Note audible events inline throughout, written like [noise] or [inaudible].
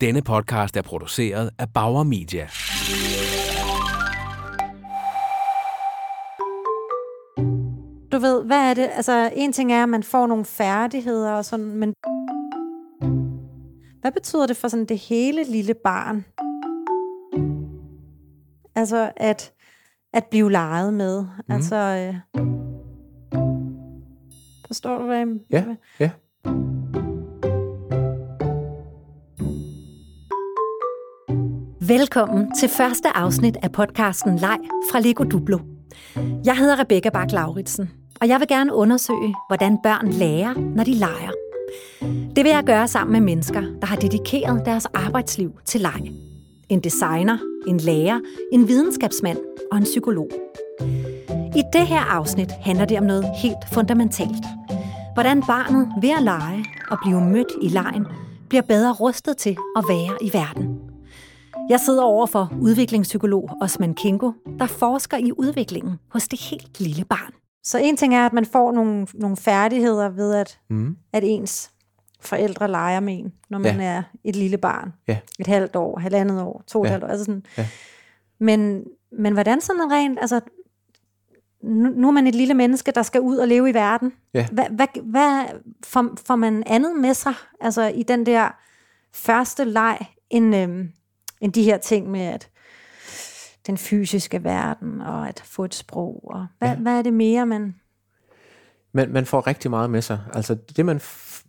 Denne podcast er produceret af Bauer Media. Du ved, hvad er det? Altså, en ting er, at man får nogle færdigheder og sådan, men hvad betyder det for sådan det hele lille barn? Altså, at, at blive leget med. Mm. Altså, øh, forstår du, hvad jeg Ja, ja. Velkommen til første afsnit af podcasten Leg fra Lego Duplo. Jeg hedder Rebecca bak lauritsen og jeg vil gerne undersøge, hvordan børn lærer, når de leger. Det vil jeg gøre sammen med mennesker, der har dedikeret deres arbejdsliv til leg. En designer, en lærer, en videnskabsmand og en psykolog. I det her afsnit handler det om noget helt fundamentalt. Hvordan barnet ved at lege og blive mødt i lejen bliver bedre rustet til at være i verden. Jeg sidder over for udviklingspsykolog Osman Kingo, der forsker i udviklingen hos det helt lille barn. Så en ting er, at man får nogle, nogle færdigheder ved, at, mm. at ens forældre leger med en, når man ja. er et lille barn. Ja. Et halvt år, halvandet år, to og Ja. et halvt år. Altså sådan. Ja. Men, men hvordan sådan rent, altså, nu, nu er man et lille menneske, der skal ud og leve i verden. Ja. Hvad, hvad, hvad får, får man andet med sig, altså i den der første leg, end, øhm, end de her ting med, at den fysiske verden, og at få et sprog, og hvad, ja. hvad er det mere, man... Man, man får rigtig meget med sig. Altså det, man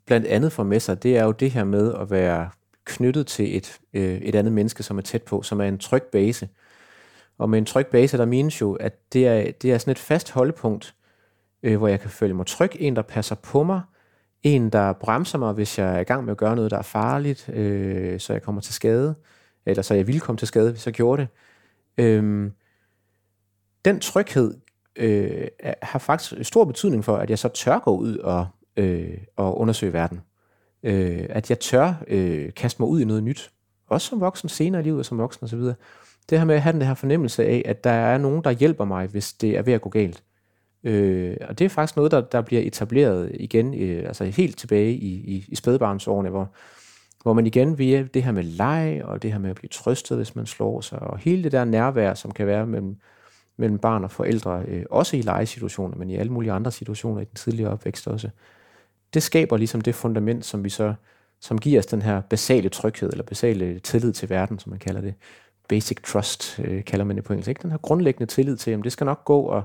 blandt andet får med sig, det er jo det her med at være knyttet til et, øh, et andet menneske, som er tæt på, som er en tryg base. Og med en tryg base, der menes jo, at det er, det er sådan et fast holdepunkt, øh, hvor jeg kan føle mig tryg. En, der passer på mig. En, der bremser mig, hvis jeg er i gang med at gøre noget, der er farligt, øh, så jeg kommer til skade. Eller så jeg ville komme til skade, hvis jeg gjorde det. Øhm, den tryghed øh, har faktisk stor betydning for, at jeg så tør gå ud og, øh, og undersøge verden. Øh, at jeg tør øh, kaste mig ud i noget nyt. Også som voksen, senere i livet som voksen osv. Det her med at have den her fornemmelse af, at der er nogen, der hjælper mig, hvis det er ved at gå galt. Øh, og det er faktisk noget, der, der bliver etableret igen, øh, altså helt tilbage i, i, i spædbarnsårene, hvor, hvor man igen via det her med leg, og det her med at blive trøstet, hvis man slår sig, og hele det der nærvær, som kan være mellem, mellem barn og forældre, øh, også i legesituationer, men i alle mulige andre situationer i den tidligere opvækst også. Det skaber ligesom det fundament, som vi så som giver os den her basale tryghed, eller basale tillid til verden, som man kalder det. Basic trust, øh, kalder man det på engelsk. Ikke? Den her grundlæggende tillid til, at det skal nok gå, og,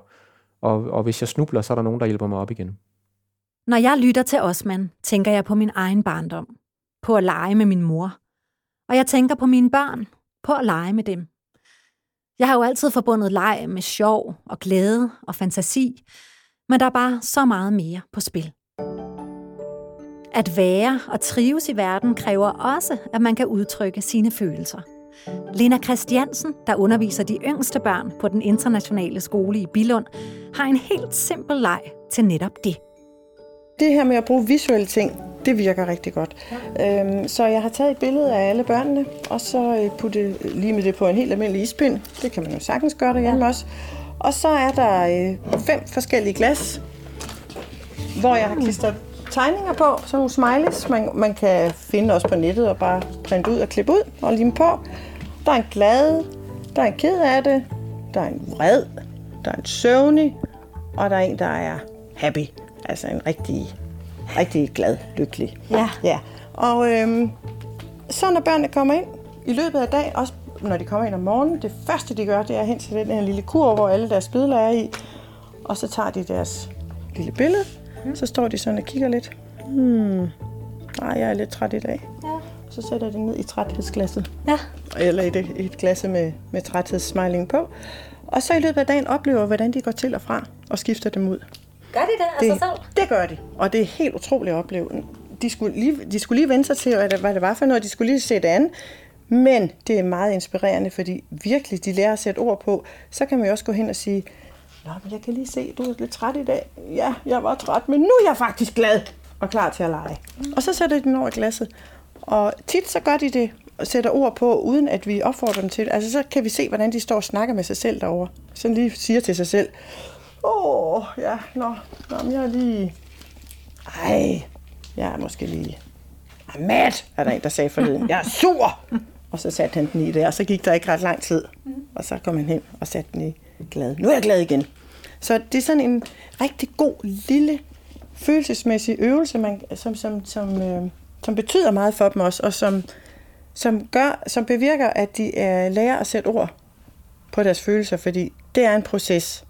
og, og hvis jeg snubler, så er der nogen, der hjælper mig op igen. Når jeg lytter til Osman, tænker jeg på min egen barndom. På at lege med min mor. Og jeg tænker på mine børn. På at lege med dem. Jeg har jo altid forbundet leg med sjov og glæde og fantasi, men der er bare så meget mere på spil. At være og trives i verden kræver også, at man kan udtrykke sine følelser. Lena Christiansen, der underviser de yngste børn på den internationale skole i Billund, har en helt simpel leg til netop det. Det her med at bruge visuelle ting, det virker rigtig godt. Ja. Øhm, så jeg har taget et billede af alle børnene, og så øh, puttet lige med det på en helt almindelig ispind. Det kan man jo sagtens gøre derhjemme også. Og så er der øh, fem forskellige glas, hvor jeg har klistret tegninger på, sådan nogle smileys, man, man kan finde også på nettet og bare printe ud og klippe ud og lime på. Der er en glad, der er en ked af det, der er en vred, der er en søvnig, og der er en, der er happy. Altså en rigtig, rigtig glad, lykkelig. Ja. ja. Og øhm, så når børnene kommer ind i løbet af dagen, også når de kommer ind om morgenen, det første de gør, det er hen til den her lille kur, hvor alle deres billeder er i. Og så tager de deres lille billede, så står de sådan og kigger lidt. Hmm, nej, jeg er lidt træt i dag. Ja. Så sætter jeg det ned i træthedsglasset. Ja. Eller i det, i et glas med, med træthedssmiling på. Og så i løbet af dagen oplever hvordan de går til og fra og skifter dem ud. Gør de det af sig Det, selv? det gør de, og det er helt utroligt at opleve. De skulle lige, de skulle lige vente sig til, hvad det, hvad det var for noget. De skulle lige se det andet. Men det er meget inspirerende, fordi virkelig, de lærer at sætte ord på. Så kan man jo også gå hen og sige, Nå, men jeg kan lige se, du er lidt træt i dag. Ja, jeg var træt, men nu er jeg faktisk glad og klar til at lege. Mm. Og så sætter de den over i glasset. Og tit så gør de det og sætter ord på, uden at vi opfordrer dem til det. Altså så kan vi se, hvordan de står og snakker med sig selv derovre. Så lige siger til sig selv, åh, oh, ja, nå, nå men jeg er lige... Ej, jeg er måske lige... Matt, er der en, der sagde forleden. Jeg er sur! Og så satte han den i der, og så gik der ikke ret lang tid. Og så kom han hen og satte den i glad. Nu er jeg glad igen. Så det er sådan en rigtig god, lille, følelsesmæssig øvelse, man, som, som, som, øh, som betyder meget for dem også, og som, som, gør, som bevirker, at de øh, lærer at sætte ord på deres følelser, fordi det er en proces.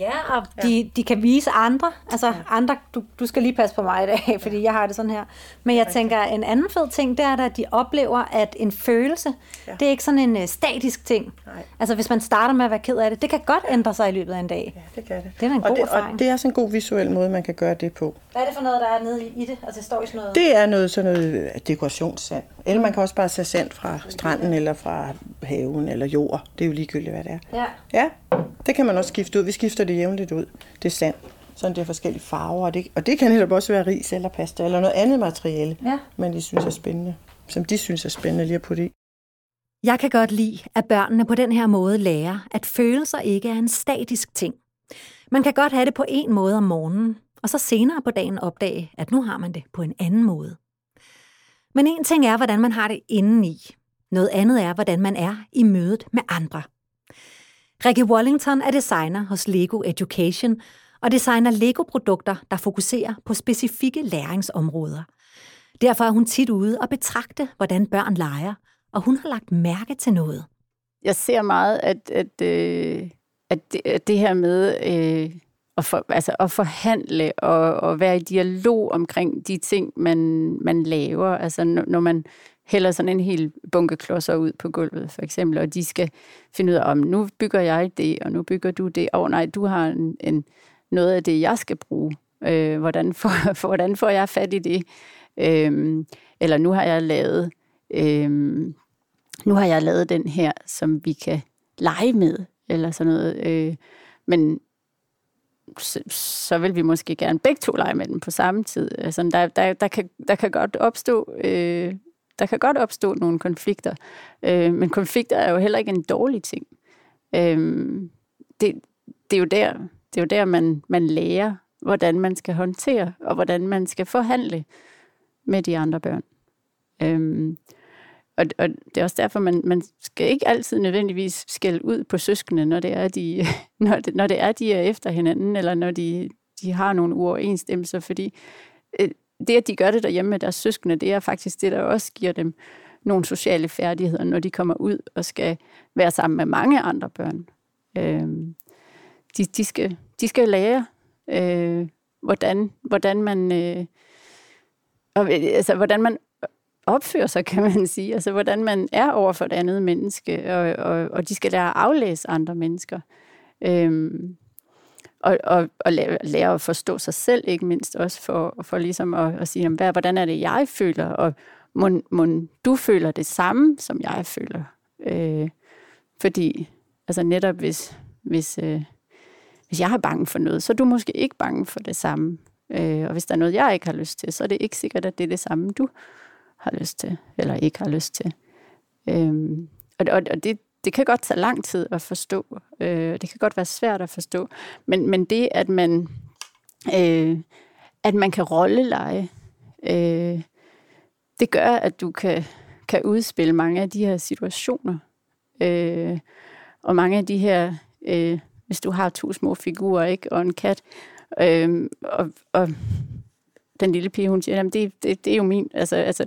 Ja, og de, de kan vise andre. Altså andre, du, du skal lige passe på mig i dag, [laughs] fordi jeg har det sådan her. Men jeg tænker, en anden fed ting, det er, at de oplever, at en følelse, ja. det er ikke sådan en uh, statisk ting. Nej. Altså hvis man starter med at være ked af det, det kan godt ændre sig i løbet af en dag. Ja, det kan det. Det er da en og god det, erfaring. Og det er sådan en god visuel måde, man kan gøre det på. Hvad er det for noget, der er nede i, i det? Altså det står i sådan noget... Det er noget sådan noget øh, dekorationssand. Eller man kan også bare tage sand fra stranden, eller fra haven, eller jord. Det er jo ligegyldigt, hvad det er. Ja. Ja, det kan man også skifte ud. Vi skifter det jævnligt ud. Det er sand. Sådan det er forskellige farver. Og det, og det kan netop også være ris eller pasta, eller noget andet materiale. Ja. Men de synes er spændende. Som de synes er spændende lige at putte i. Jeg kan godt lide, at børnene på den her måde lærer, at følelser ikke er en statisk ting. Man kan godt have det på en måde om morgenen, og så senere på dagen opdage, at nu har man det på en anden måde. Men en ting er, hvordan man har det indeni. Noget andet er, hvordan man er i mødet med andre. Rikke Wallington er designer hos Lego Education og designer Lego-produkter, der fokuserer på specifikke læringsområder. Derfor er hun tit ude og betragte, hvordan børn leger, og hun har lagt mærke til noget. jeg ser meget, at, at, øh, at, det, at det her med øh, at, for, altså at forhandle og, og være i dialog omkring de ting, man, man laver. Altså når, man hælder sådan en hel bunke klodser ud på gulvet, for eksempel, og de skal finde ud af, om nu bygger jeg det, og nu bygger du det. Åh oh, nej, du har en, en, noget af det, jeg skal bruge. Øh, hvordan, får, for, [laughs] hvordan får jeg fat i det? Øh, eller nu har jeg lavet... Øh, nu har jeg lavet den her, som vi kan lege med, eller sådan noget. Øh, men så, så vil vi måske gerne begge to lege med dem på samme tid. Altså, der, der, der, kan, der kan godt opstå... Øh, der kan godt opstå nogle konflikter, øh, men konflikter er jo heller ikke en dårlig ting. Øh, det, det er jo der, det er jo der man, man lærer, hvordan man skal håndtere, og hvordan man skal forhandle med de andre børn. Øh, og, og det er også derfor, man, man skal ikke altid nødvendigvis skælde ud på søskende, når det er, de, [laughs] når det, når det er, de er efter hinanden, eller når de, de har nogle uoverensstemmelser, fordi øh, det, at de gør det derhjemme med deres søskende, det er faktisk det, der også giver dem nogle sociale færdigheder, når de kommer ud og skal være sammen med mange andre børn. Øh, de, de, skal, de skal lære, øh, hvordan, hvordan man... Øh, og, altså, hvordan man opfører sig, [laughs] kan man sige. Altså, hvordan man er over for et andet menneske, og, og, og de skal lære at aflæse andre mennesker. Øhm, og, og, og lære, at forstå sig selv, ikke mindst også for, for ligesom at, at sige, hvad, hvordan er det, jeg føler, og må, må du føler det samme, som jeg føler. Øh, fordi, altså netop hvis, hvis, øh, hvis jeg er bange for noget, så er du måske ikke bange for det samme. Øh, og hvis der er noget, jeg ikke har lyst til, så er det ikke sikkert, at det er det samme, du har lyst til, eller ikke har lyst til. Øhm, og og, og det, det kan godt tage lang tid at forstå. Øh, det kan godt være svært at forstå. Men, men det, at man, øh, at man kan rolleleje, øh, det gør, at du kan, kan udspille mange af de her situationer. Øh, og mange af de her, øh, hvis du har to små figurer ikke, og en kat, øh, og, og den lille pige, hun siger, det, det, det er jo min, altså, altså,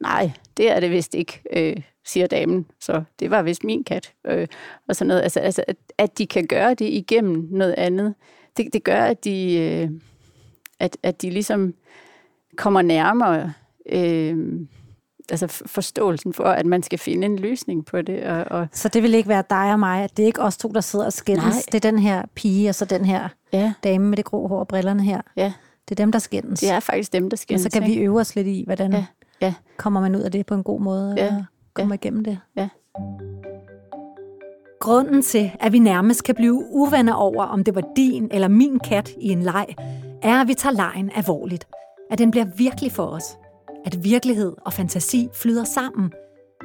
nej, det er det vist ikke, øh, siger damen, så det var vist min kat, øh, og sådan noget, altså, altså at, at de kan gøre det igennem noget andet, det, det gør, at de, øh, at, at de ligesom kommer nærmere, øh, altså forståelsen for, at man skal finde en løsning på det. Og, og Så det vil ikke være dig og mig, at det er ikke os to, der sidder og skændes. Det er den her pige, og så den her ja, dame med det grå hår og brillerne her. ja, Det er dem, der skændes. det er faktisk dem, der skal Og så kan vi øve os lidt i, hvordan Ja, ja. kommer man ud af det på en god måde, Ja, og kommer igennem det. Ja. Grunden til, at vi nærmest kan blive uvenner over, om det var din eller min kat i en leg, er, at vi tager lejen alvorligt. At den bliver virkelig for os. At virkelighed og fantasi flyder sammen.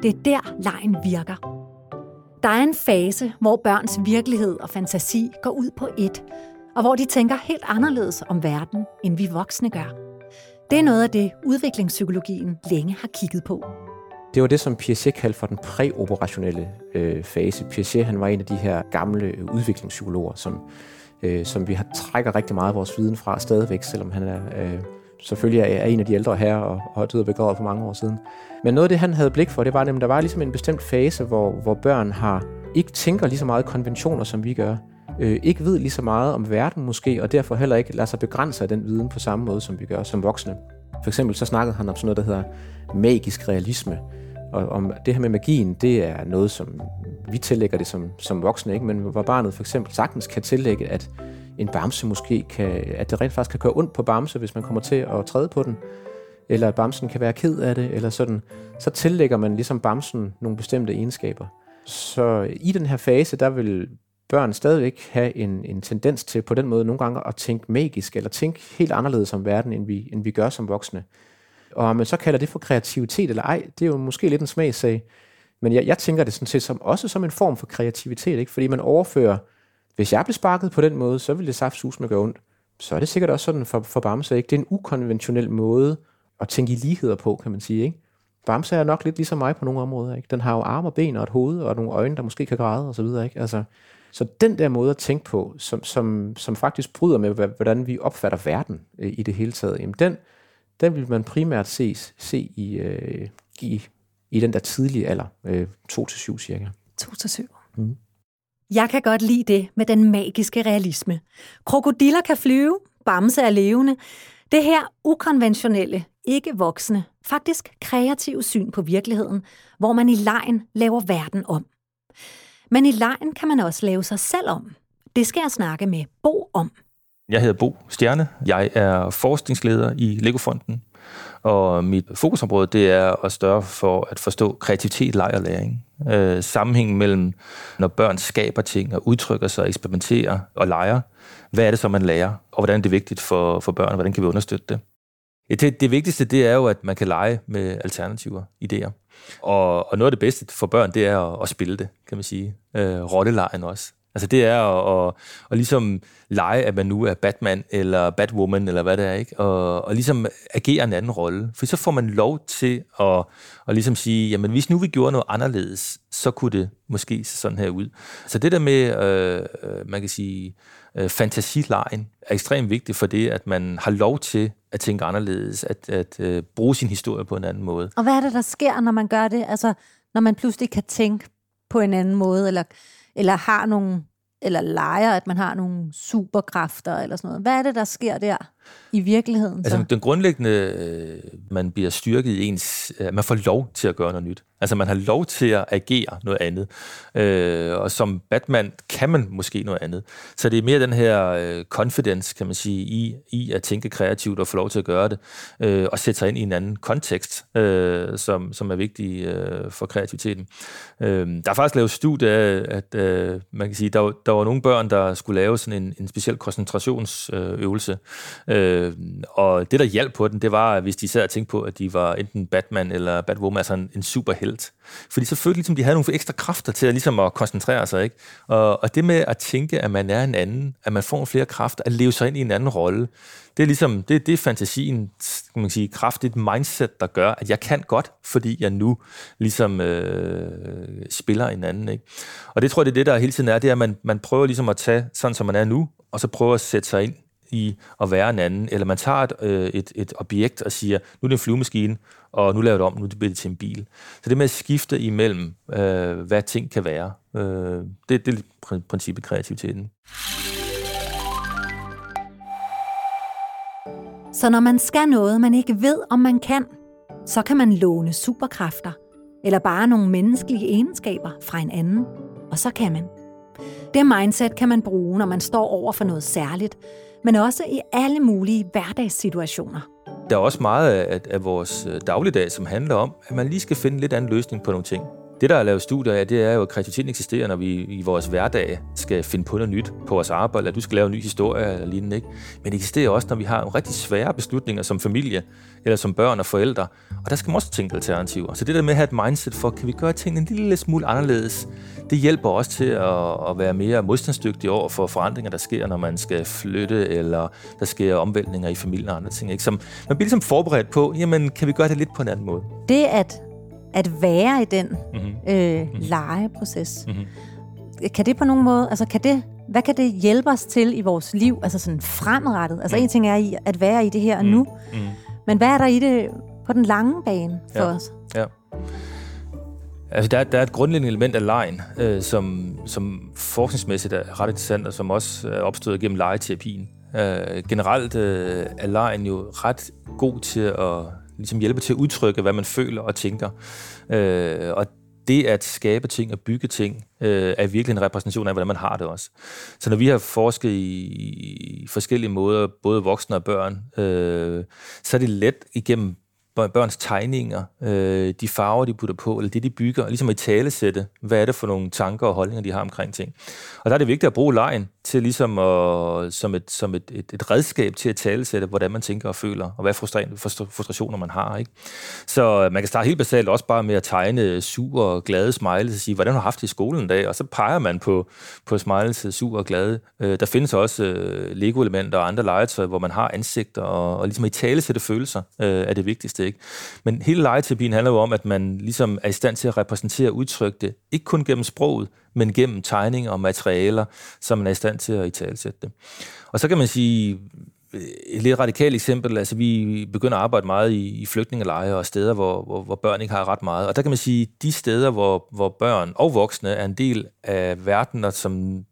Det er der, lejen virker. Der er en fase, hvor børns virkelighed og fantasi går ud på ét, og hvor de tænker helt anderledes om verden, end vi voksne gør. Det er noget af det, udviklingspsykologien længe har kigget på. Det var det, som Piaget kaldte for den præoperationelle øh, fase. Piaget han var en af de her gamle øh, udviklingspsykologer, som, øh, som vi har trækker rigtig meget af vores viden fra stadigvæk, selvom han er, øh, selvfølgelig er, er en af de ældre her og, og død og begravet for mange år siden. Men noget af det, han havde blik for, det var nemlig, der var ligesom en bestemt fase, hvor, hvor børn har ikke tænker lige så meget konventioner, som vi gør. Øh, ikke ved lige så meget om verden måske, og derfor heller ikke lader sig begrænse af den viden på samme måde, som vi gør som voksne. For eksempel så snakkede han om sådan noget, der hedder magisk realisme. Og om det her med magien, det er noget, som vi tillægger det som, som voksne, ikke? men hvor barnet for eksempel sagtens kan tillægge, at en bamse måske kan, at det rent faktisk kan gøre ondt på bamse, hvis man kommer til at træde på den, eller at bamsen kan være ked af det, eller sådan, så tillægger man ligesom bamsen nogle bestemte egenskaber. Så i den her fase, der vil børn stadigvæk have en, en tendens til på den måde nogle gange at tænke magisk, eller tænke helt anderledes om verden, end vi, end vi gør som voksne. Og om man så kalder det for kreativitet eller ej, det er jo måske lidt en smagsag. Men jeg, jeg tænker det sådan set som, også som en form for kreativitet, ikke? fordi man overfører, hvis jeg blev sparket på den måde, så ville det saftsus med gøre ondt. Så er det sikkert også sådan for, for Bamse, ikke? Det er en ukonventionel måde at tænke i ligheder på, kan man sige. Ikke? Bamse er nok lidt ligesom mig på nogle områder. Ikke? Den har jo arme og ben og et hoved og nogle øjne, der måske kan græde og så videre. Ikke? Altså, så den der måde at tænke på, som, som, som faktisk bryder med, hvordan vi opfatter verden øh, i det hele taget, jamen den, den vil man primært se, se i, øh, i, i den der tidlige alder, øh, 2-7 cirka. 2-7. Mm. Jeg kan godt lide det med den magiske realisme. Krokodiller kan flyve, bamse er levende. Det her ukonventionelle, ikke voksne, faktisk kreative syn på virkeligheden, hvor man i lejen laver verden om. Men i lejen kan man også lave sig selv om. Det skal jeg snakke med Bo om. Jeg hedder Bo Stjerne. Jeg er forskningsleder i Legofonden. Og mit fokusområde det er at større for at forstå kreativitet, leg og læring. Øh, sammenhængen mellem, når børn skaber ting og udtrykker sig, eksperimenterer og leger. Hvad er det så, man lærer? Og hvordan er det vigtigt for, for børn? Hvordan kan vi understøtte det? Det, det vigtigste, det er jo, at man kan lege med alternativer, idéer. Og, og noget af det bedste for børn, det er at, at spille det, kan man sige. Øh, rottelejen også. Altså det er at, at, at ligesom lege, at man nu er Batman eller Batwoman eller hvad det er, ikke? Og, og ligesom agere en anden rolle. For så får man lov til at, at ligesom sige, jamen hvis nu vi gjorde noget anderledes, så kunne det måske se sådan her ud. Så det der med, øh, øh man kan sige, øh, fantasilejen er ekstremt vigtigt for det, at man har lov til at tænke anderledes, at, at øh, bruge sin historie på en anden måde. Og hvad er det, der sker, når man gør det? Altså, når man pludselig kan tænke på en anden måde, eller, eller har nogle eller leger, at man har nogle superkræfter eller sådan noget. Hvad er det, der sker der i virkeligheden? Så? Altså, den grundlæggende, øh, man bliver styrket i ens, at man får lov til at gøre noget nyt. Altså, man har lov til at agere noget andet. Øh, og som Batman kan man måske noget andet. Så det er mere den her øh, confidence, kan man sige, i, i at tænke kreativt og få lov til at gøre det, øh, og sætte sig ind i en anden kontekst, øh, som, som er vigtig øh, for kreativiteten. Øh, der er faktisk lavet studie af, at øh, man kan sige, der, der var nogle børn, der skulle lave sådan en, en speciel koncentrationsøvelse, øh, Øh, og det, der hjalp på den, det var, hvis de sad og tænkte på, at de var enten Batman eller Batwoman, altså en, en superhelt. Fordi så følte de, ligesom, de havde nogle ekstra kræfter til at, ligesom at koncentrere sig. Ikke? Og, og det med at tænke, at man er en anden, at man får flere kræfter, at leve sig ind i en anden rolle, det er ligesom, det, det er fantasien, kan man sige, kraftigt mindset, der gør, at jeg kan godt, fordi jeg nu ligesom øh, spiller en anden. Ikke? Og det tror jeg, det er det, der hele tiden er, det er, at man, man prøver ligesom at tage sådan, som man er nu, og så prøver at sætte sig ind i at være en anden. Eller man tager et, øh, et, et objekt og siger, nu er det en flyvemaskine, og nu laver det om, nu bliver det til en bil. Så det med at skifte imellem, øh, hvad ting kan være, øh, det, det er princippet kreativiteten. Så når man skal noget, man ikke ved, om man kan, så kan man låne superkræfter, eller bare nogle menneskelige egenskaber fra en anden, og så kan man. Det mindset kan man bruge, når man står over for noget særligt, men også i alle mulige hverdagssituationer. Der er også meget af, af vores øh, dagligdag, som handler om, at man lige skal finde lidt anden løsning på nogle ting det, der er lavet studier af, det er jo, at kreativiteten eksisterer, når vi i vores hverdag skal finde på noget nyt på vores arbejde, eller du skal lave en ny historie eller lignende. Ikke? Men det eksisterer også, når vi har rigtig svære beslutninger som familie, eller som børn og forældre. Og der skal man også tænke alternativer. Så det der med at have et mindset for, kan vi gøre tingene en lille smule anderledes, det hjælper også til at, at være mere modstandsdygtig over for forandringer, der sker, når man skal flytte, eller der sker omvæltninger i familien og andre ting. Ikke? Som man bliver ligesom forberedt på, jamen kan vi gøre det lidt på en anden måde? Det at, at være i den mm-hmm. øh, legeproces, mm-hmm. kan det på nogen måde, altså kan det, hvad kan det hjælpe os til i vores liv, altså sådan fremadrettet? Altså mm. en ting er i at være i det her mm. nu, mm. men hvad er der i det på den lange bane for ja. os? Ja. Altså, der, er, der er et grundlæggende element af lejen, øh, som, som forskningsmæssigt er ret interessant, og som også er opstået gennem legeterapien. Øh, generelt øh, er lejen jo ret god til at ligesom hjælpe til at udtrykke, hvad man føler og tænker. Øh, og det at skabe ting og bygge ting, øh, er virkelig en repræsentation af, hvordan man har det også. Så når vi har forsket i, forskellige måder, både voksne og børn, øh, så er det let igennem børns tegninger, øh, de farver, de putter på, eller det, de bygger, og ligesom at talesætte, hvad er det for nogle tanker og holdninger, de har omkring ting. Og der er det vigtigt at bruge lejen til ligesom at, som, et, som et, et, et redskab til at talesætte, hvordan man tænker og føler, og hvad frustrationer man har. Ikke? Så øh, man kan starte helt basalt også bare med at tegne sur og glade smiles og sige, hvordan har du haft det i skolen i dag? Og så peger man på, på smiles, sur og glade. Øh, der findes også øh, Lego-elementer og andre legetøj, hvor man har ansigter, og, og ligesom i talesætte følelser øh, er det vigtigste. Ikke? Men hele legeterapien handler jo om, at man ligesom er i stand til at repræsentere og det, ikke kun gennem sproget, men gennem tegninger og materialer, så man er i stand til at i talsætte det. Og så kan man sige, øh, et lidt radikalt eksempel, altså vi begynder at arbejde meget i, i flygtningelejre og steder, hvor, hvor, hvor børn ikke har ret meget. Og der kan man sige, de steder, hvor, hvor børn og voksne er en del af verden, som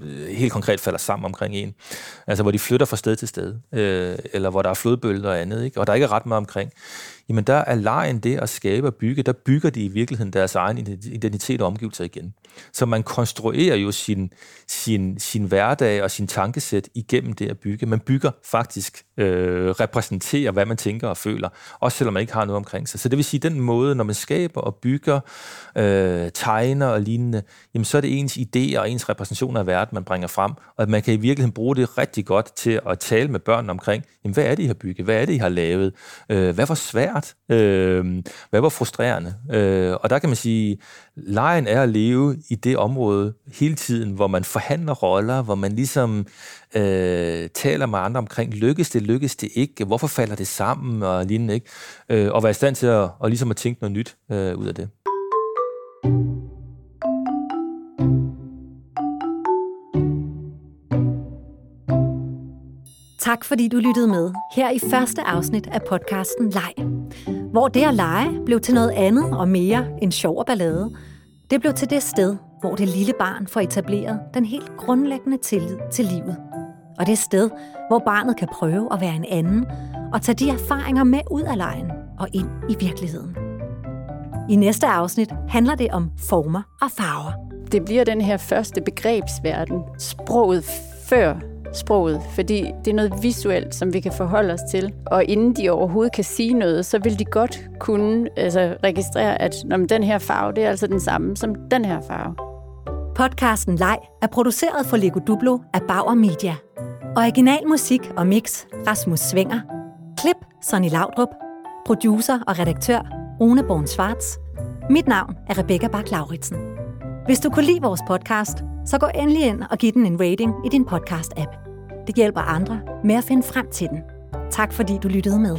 Øh, helt konkret falder sammen omkring en. Altså hvor de flytter fra sted til sted, øh, eller hvor der er flodbølger og andet, ikke? og der ikke er ret meget omkring jamen der er lejen det at skabe og bygge, der bygger de i virkeligheden deres egen identitet og omgivelser igen. Så man konstruerer jo sin, sin, sin hverdag og sin tankesæt igennem det at bygge. Man bygger faktisk, øh, repræsenterer, hvad man tænker og føler, også selvom man ikke har noget omkring sig. Så det vil sige, den måde, når man skaber og bygger, øh, tegner og lignende, jamen så er det ens idéer og ens repræsentationer af verden, man bringer frem, og at man kan i virkeligheden bruge det rigtig godt til at tale med børn omkring, jamen hvad er det, I har bygget? Hvad er det, I har lavet? Øh, hvad var svært? Svært? Øh, hvad var frustrerende? Øh, og der kan man sige, lejen er at leve i det område hele tiden, hvor man forhandler roller, hvor man ligesom øh, taler med andre omkring, lykkes det, lykkes det ikke, hvorfor falder det sammen og lignende, ikke? Øh, og være i stand til at, og ligesom at tænke noget nyt øh, ud af det. Tak fordi du lyttede med her i første afsnit af podcasten Leg. Hvor det at lege blev til noget andet og mere end sjov og ballade. Det blev til det sted, hvor det lille barn får etableret den helt grundlæggende tillid til livet. Og det sted, hvor barnet kan prøve at være en anden og tage de erfaringer med ud af lejen og ind i virkeligheden. I næste afsnit handler det om former og farver. Det bliver den her første begrebsverden, sproget før sproget, fordi det er noget visuelt, som vi kan forholde os til. Og inden de overhovedet kan sige noget, så vil de godt kunne altså, registrere, at når den her farve, det er altså den samme som den her farve. Podcasten Leg er produceret for Lego Duplo af Bauer Media. Original musik og mix Rasmus Svinger. Klip Sonny Laudrup. Producer og redaktør Rune Born Schwartz. Mit navn er Rebecca bak lauritsen hvis du kunne lide vores podcast, så gå endelig ind og giv den en rating i din podcast-app. Det hjælper andre med at finde frem til den. Tak fordi du lyttede med.